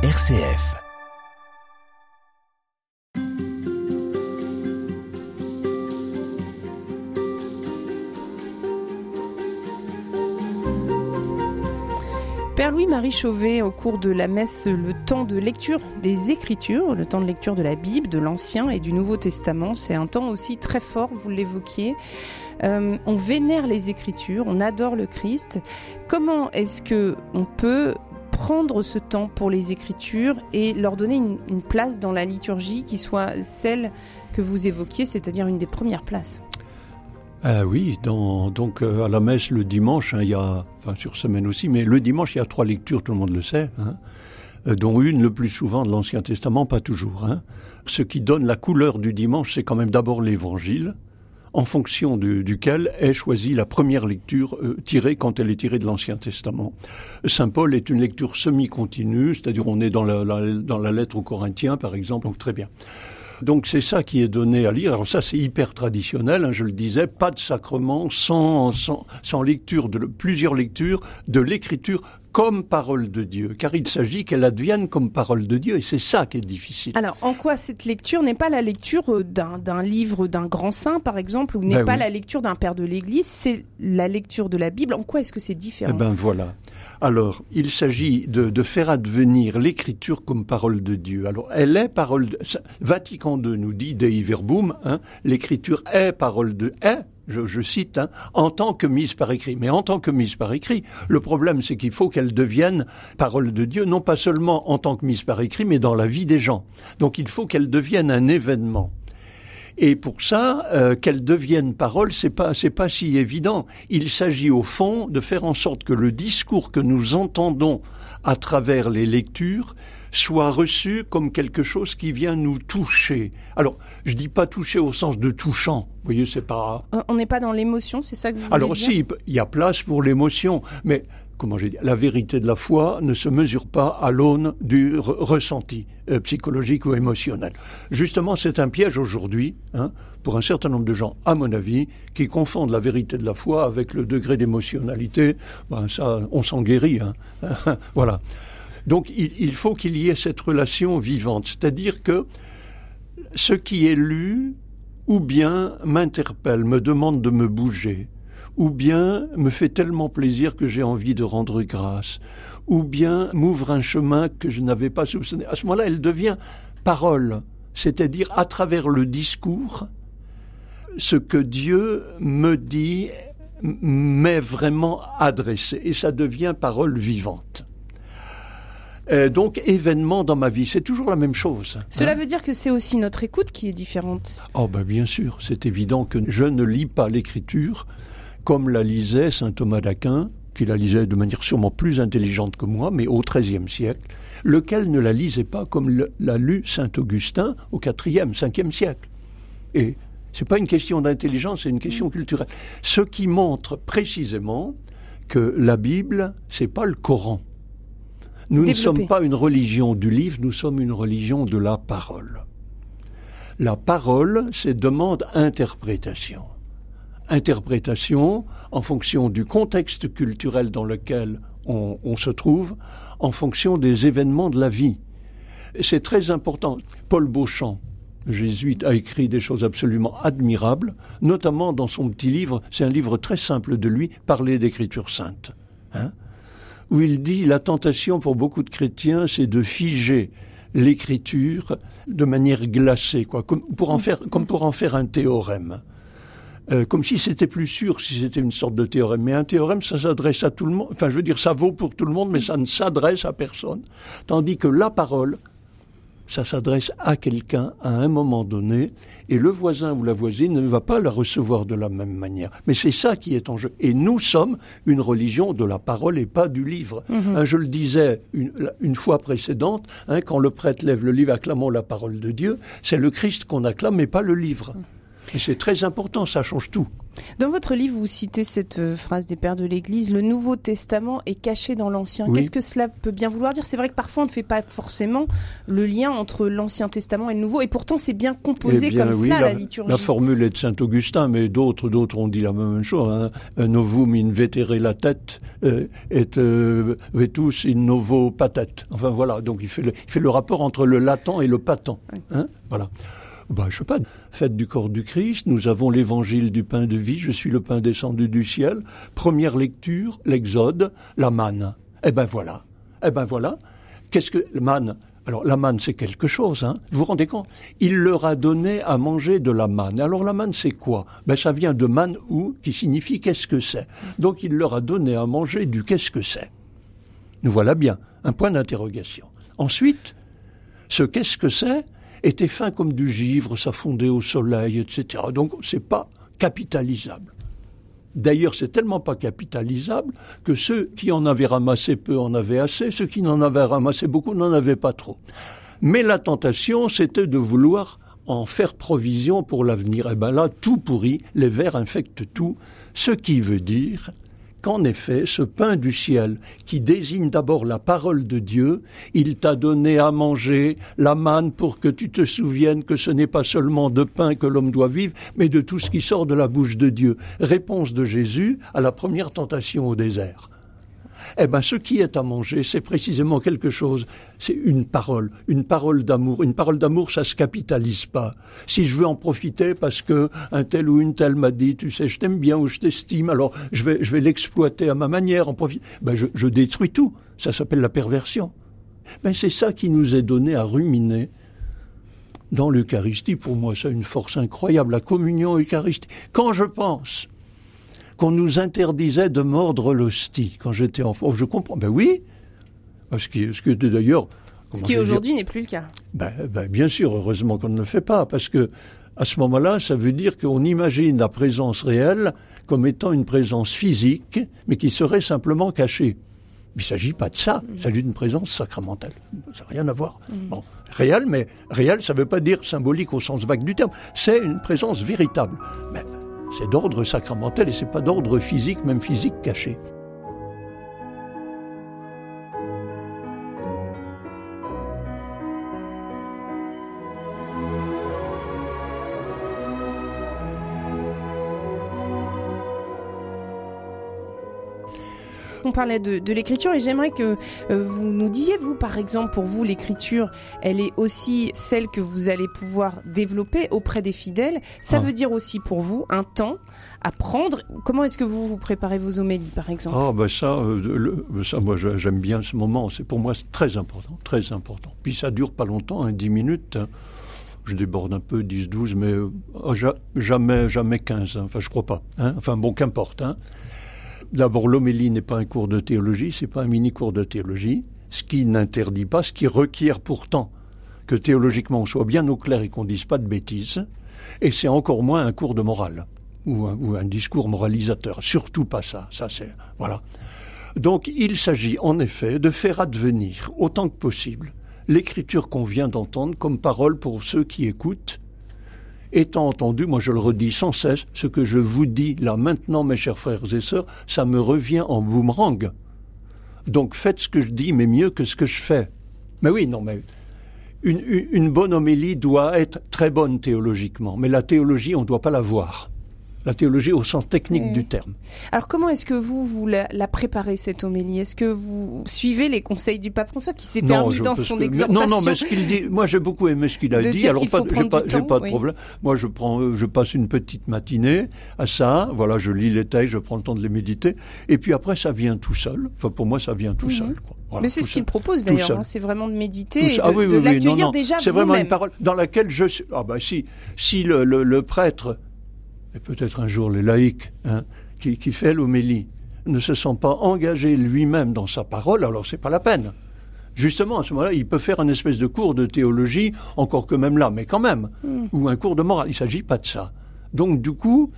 RCF. Père Louis-Marie Chauvet, au cours de la messe, le temps de lecture des Écritures, le temps de lecture de la Bible, de l'Ancien et du Nouveau Testament, c'est un temps aussi très fort, vous l'évoquiez. Euh, on vénère les Écritures, on adore le Christ. Comment est-ce que on peut prendre ce temps pour les Écritures et leur donner une, place dans la liturgie qui soit celle que vous évoquiez, c'est-à-dire une des premières places ah oui, dans, donc euh, à la messe le dimanche, hein, il y a, enfin sur semaine aussi, mais le dimanche il y a trois lectures, tout le monde le sait, hein, euh, dont une le plus souvent de l'Ancien Testament, pas toujours. Hein. Ce qui donne la couleur du dimanche, c'est quand même d'abord l'Évangile, en fonction du, duquel est choisie la première lecture euh, tirée quand elle est tirée de l'Ancien Testament. Saint Paul est une lecture semi-continue, c'est-à-dire on est dans la, la, dans la lettre aux Corinthiens, par exemple, donc très bien. Donc c'est ça qui est donné à lire. Alors ça c'est hyper traditionnel, hein, je le disais, pas de sacrement sans, sans, sans lecture de plusieurs lectures de l'écriture comme parole de Dieu, car il s'agit qu'elle advienne comme parole de Dieu, et c'est ça qui est difficile. Alors, en quoi cette lecture n'est pas la lecture euh, d'un livre d'un grand saint, par exemple, ou n'est Ben pas oui. la lecture d'un père de l'Église, c'est la lecture de la Bible. En quoi est-ce que c'est différent? Eh ben voilà. Alors, il s'agit de, faire advenir l'écriture comme parole de Dieu. Alors, elle est parole de... Vatican II nous dit, Dei Verbum, hein, l'écriture est parole de... est, je, je cite, hein, en tant que mise par écrit. Mais en tant que mise par écrit, le problème, c'est qu'il faut qu'elle devienne parole de Dieu, non pas seulement en tant que mise par écrit, mais dans la vie des gens. Donc, il faut qu'elle devienne un événement. Et pour ça, euh, qu'elle devienne parole, c'est pas c'est pas si évident. Il s'agit au fond de faire en sorte que le discours que nous entendons à travers les lectures soit reçu comme quelque chose qui vient nous toucher. Alors, je dis pas toucher au sens de touchant. Vous voyez, c'est pas On n'est pas dans l'émotion, c'est ça que vous voulez alors dire si, il y a place pour l'émotion, mais comment j'ai dit, la vérité de la foi ne se mesure pas à l'aune du re- ressenti euh, psychologique ou émotionnel. Justement, c'est un piège aujourd'hui hein, pour un certain nombre de gens, à mon avis, qui confondent la vérité de la foi avec le degré d'émotionnalité. Ben ça, on s'en guérit. Hein. voilà. Donc, il faut qu'il y ait cette relation vivante, c'est-à-dire que ce qui est lu ou bien m'interpelle, me demande de me bouger, ou bien me fait tellement plaisir que j'ai envie de rendre grâce, ou bien m'ouvre un chemin que je n'avais pas soupçonné. À ce moment-là, elle devient parole, c'est-à-dire à travers le discours, ce que Dieu me dit m'est vraiment adressé, et ça devient parole vivante. Euh, donc événement dans ma vie, c'est toujours la même chose. Cela hein. veut dire que c'est aussi notre écoute qui est différente. Oh ben bien sûr, c'est évident que je ne lis pas l'écriture comme la lisait saint Thomas d'Aquin, qui la lisait de manière sûrement plus intelligente que moi, mais au XIIIe siècle, lequel ne la lisait pas comme le- l'a lu saint Augustin au IVe, Ve siècle. Et c'est pas une question d'intelligence, c'est une question culturelle. Ce qui montre précisément que la Bible, c'est pas le Coran. Nous ne sommes pas une religion du livre, nous sommes une religion de la parole. La parole, c'est demande interprétation. Interprétation en fonction du contexte culturel dans lequel on, on se trouve, en fonction des événements de la vie. C'est très important. Paul Beauchamp, jésuite, a écrit des choses absolument admirables, notamment dans son petit livre, c'est un livre très simple de lui, Parler d'écriture sainte. Hein où il dit la tentation pour beaucoup de chrétiens, c'est de figer l'écriture de manière glacée, quoi, comme pour en faire, comme pour en faire un théorème. Euh, comme si c'était plus sûr si c'était une sorte de théorème. Mais un théorème, ça s'adresse à tout le monde. Enfin, je veux dire, ça vaut pour tout le monde, mais ça ne s'adresse à personne. Tandis que la parole, ça s'adresse à quelqu'un à un moment donné, et le voisin ou la voisine ne va pas la recevoir de la même manière. Mais c'est ça qui est en jeu. Et nous sommes une religion de la parole et pas du livre. Hein, je le disais une, une fois précédente, hein, quand le prêtre lève le livre acclamons la parole de Dieu, c'est le Christ qu'on acclame, mais pas le livre. Et c'est très important, ça change tout. Dans votre livre, vous citez cette euh, phrase des pères de l'Église, le Nouveau Testament est caché dans l'Ancien. Qu'est-ce que cela peut bien vouloir dire? C'est vrai que parfois on ne fait pas forcément le lien entre l'Ancien Testament et le Nouveau, et pourtant c'est bien composé eh comme cela la, liturgie. La formule est de Saint Augustin, mais d'autres d'autres ont dit la même chose. Hein. Novum in vetere la tête euh, et euh, vetus in novo patet. Enfin voilà, donc il fait le, il fait le rapport entre le latent et le patent. Hein voilà bah, je sais pas, fête du corps du Christ, nous avons l'évangile du pain de vie, je suis le pain descendu du ciel, première lecture, l'exode, la manne. Eh ben voilà. Eh ben voilà. Qu'est-ce que la manne? Alors la manne, c'est quelque chose, hein vous vous rendez compte? Il leur a donné à manger de la manne. Alors la manne, c'est quoi? Ben ça vient de man ou, qui signifie qu'est-ce que c'est. Donc il leur a donné à manger du qu'est-ce que c'est. Nous voilà bien, un point d'interrogation. Ensuite, ce qu'est-ce que c'est? Était fin comme du givre, ça fondait au soleil, etc. Donc c'est pas capitalisable. D'ailleurs, c'est tellement pas capitalisable que ceux qui en avaient ramassé peu en avaient assez, ceux qui n'en avaient ramassé beaucoup n'en avaient pas trop. Mais la tentation, c'était de vouloir en faire provision pour l'avenir. Et eh ben là, tout pourrit, les vers infectent tout, ce qui veut dire qu'en effet, ce pain du ciel, qui désigne d'abord la parole de Dieu, il t'a donné à manger la manne pour que tu te souviennes que ce n'est pas seulement de pain que l'homme doit vivre, mais de tout ce qui sort de la bouche de Dieu. Réponse de Jésus à la première tentation au désert. Eh bien, ce qui est à manger, c'est précisément quelque chose. C'est une parole, une parole d'amour. Une parole d'amour, ça se capitalise pas. Si je veux en profiter parce que un tel ou une telle m'a dit, tu sais, je t'aime bien ou je t'estime, alors je vais, je vais l'exploiter à ma manière, en profiter. Ben, je, détruis tout. Ça s'appelle la perversion. Ben, c'est ça qui nous est donné à ruminer dans l'Eucharistie. Pour moi, c'est une force incroyable, la communion eucharistique. Quand je pense qu'on nous interdisait de mordre l'hostie quand j'étais enfant. Je comprends. Ben oui. Ce qui, ce qui était d'ailleurs. Ce qui aujourd'hui n'est plus le cas. Ben, ben, bien sûr, heureusement qu'on ne le fait pas, parce que à ce moment-là, ça veut dire qu'on imagine la présence réelle comme étant une présence physique, mais qui serait simplement cachée. Il ne s'agit pas de ça, il s'agit d'une présence sacramentelle. Ça n'a rien à voir. Mm. Bon, réel, mais réel, ça ne veut pas dire symbolique au sens vague du terme. C'est une présence véritable. Mais c'est d'ordre sacramentel et c'est pas d'ordre physique, même physique caché. Parlait de, l'écriture et j'aimerais que euh, vous nous disiez, vous, par exemple, pour vous, l'écriture, elle est aussi celle que vous allez pouvoir développer auprès des fidèles. Ça ah. veut dire aussi pour vous un temps à prendre. Comment est-ce que vous vous préparez vos homélies, par exemple? Ah, ben ça, euh, ça, moi, j'aime bien ce moment. C'est pour moi très important, très important. Puis ça dure pas longtemps, hein, 10 minutes. Hein. Je déborde un peu, 10, 12, mais euh, jamais, jamais 15. Hein. Enfin, je crois pas. Hein. Enfin, bon, qu'importe. Hein. D'abord, l'homélie n'est pas un cours de théologie, c'est pas un mini cours de théologie, ce qui n'interdit pas, ce qui requiert pourtant que théologiquement on soit bien au clair et qu'on dise pas de bêtises, et c'est encore moins un cours de morale ou un, discours moralisateur. Surtout pas ça. Ça c'est voilà. Donc il s'agit en effet de faire advenir autant que possible l'écriture qu'on vient d'entendre comme parole pour ceux qui écoutent Étant entendu, moi je le redis sans cesse, ce que je vous dis là maintenant, mes chers frères et sœurs, ça me revient en boomerang. Donc faites ce que je dis, mais mieux que ce que je fais. Mais oui, non, mais une, une bonne homélie doit être très bonne théologiquement, mais la théologie, on ne doit pas la voir la théologie au sens technique du terme. Alors comment est-ce que vous, vous la, préparez cette homélie? Est-ce que vous suivez les conseils du pape François qui s'est permis dans son exhortation Non, non, mais ce qu'il dit, moi j'ai beaucoup aimé ce qu'il a dit. Alors pas, j'ai pas, pas de problème. Moi je prends, je passe une petite matinée à ça. Voilà, je lis les textes, je prends le temps de les méditer, et puis après ça vient tout seul. Enfin pour moi ça vient tout mhm. seul. mais c'est ce qu'il propose d'ailleurs. Hein, c'est vraiment de méditer, et de, ah, oui, oui, l'accueillir déjà C'est vraiment une parole dans laquelle je. Ah bah si, si le, le prêtre et peut-être un jour le laïc, hein, qui, fait l'homélie, ne se sent pas engagé lui-même dans sa parole, alors c'est pas la peine. Justement, à ce moment-là, il peut faire un espèce de cours de théologie, encore que même là, mais quand même, hmm. ou un cours de morale. Il ne s'agit pas de ça. Donc, du coup,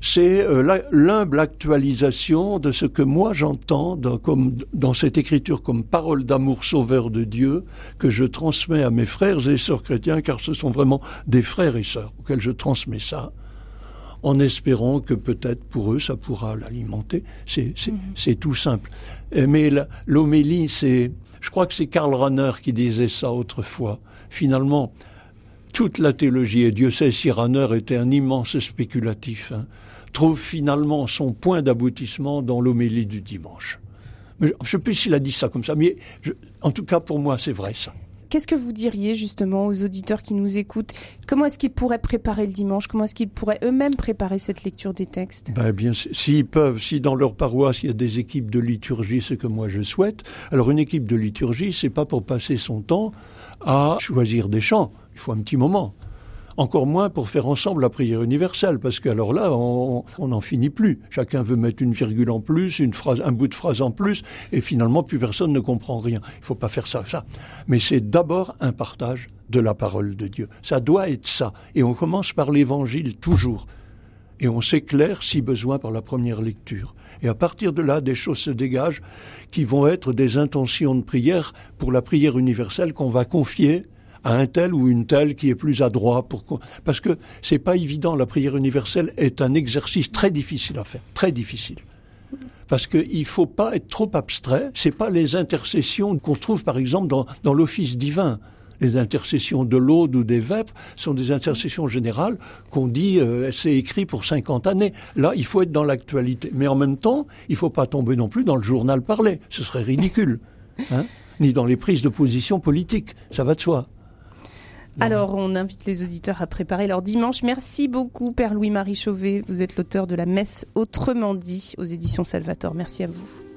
c'est euh, l'humble actualisation de ce que moi j'entends dans, comme, dans cette écriture comme parole d'amour sauveur de Dieu que je transmets à mes frères et sœurs chrétiens, car ce sont vraiment des frères et sœurs auxquels je transmets ça, en espérant que peut-être pour eux ça pourra l'alimenter. C'est mhm. tout simple. Mais l'homélie, c'est, je crois que c'est Karl Rahner qui disait ça autrefois. Finalement, toute la théologie, et Dieu sait si Rahner était un immense spéculatif, hein, trouve finalement son point d'aboutissement dans l'homélie du dimanche. je ne sais plus s'il a dit ça comme ça, mais en tout cas pour moi c'est vrai ça. Qu'est-ce que vous diriez justement aux auditeurs qui nous écoutent? Comment est-ce qu'ils pourraient préparer le dimanche? Comment est-ce qu'ils pourraient eux-mêmes préparer cette lecture des textes? Ben bien, s'ils peuvent, si dans leur paroisse il y a des équipes de liturgie, c'est que moi je souhaite. Alors une équipe de liturgie, c'est pas pour passer son temps à choisir des chants. Il faut un petit moment encore moins pour faire ensemble la prière universelle, parce qu'alors là, on n'en finit plus. Chacun veut mettre une virgule en plus, une phrase, un bout de phrase en plus, et finalement, plus personne ne comprend rien. Il faut pas faire ça, ça. Mais c'est d'abord un partage de la parole de Dieu. Ça doit être ça. Et on commence par l'évangile toujours. Et on s'éclaire, si besoin, par la première lecture. Et à partir de là, des choses se dégagent qui vont être des intentions de prière pour la prière universelle qu'on va confier à un tel ou une telle qui est plus adroit parce que c'est pas évident la prière universelle est un exercice très difficile à faire très difficile parce qu'il faut pas être trop abstrait c'est pas les intercessions qu'on trouve par exemple dans, l'office divin les intercessions de l'Aude ou des Vêpres sont des intercessions générales qu'on dit euh, c'est écrit pour 50 années. Là, il faut être dans l'actualité. Mais en même temps, il faut pas tomber non plus dans le journal parlé. Ce serait ridicule. Hein Ni dans les prises de position politiques. Ça va de soi. Alors, on invite les auditeurs à préparer leur dimanche. Merci beaucoup, Père Louis-Marie Chauvet. Vous êtes l'auteur de la messe Autrement dit aux éditions Salvator. Merci à vous.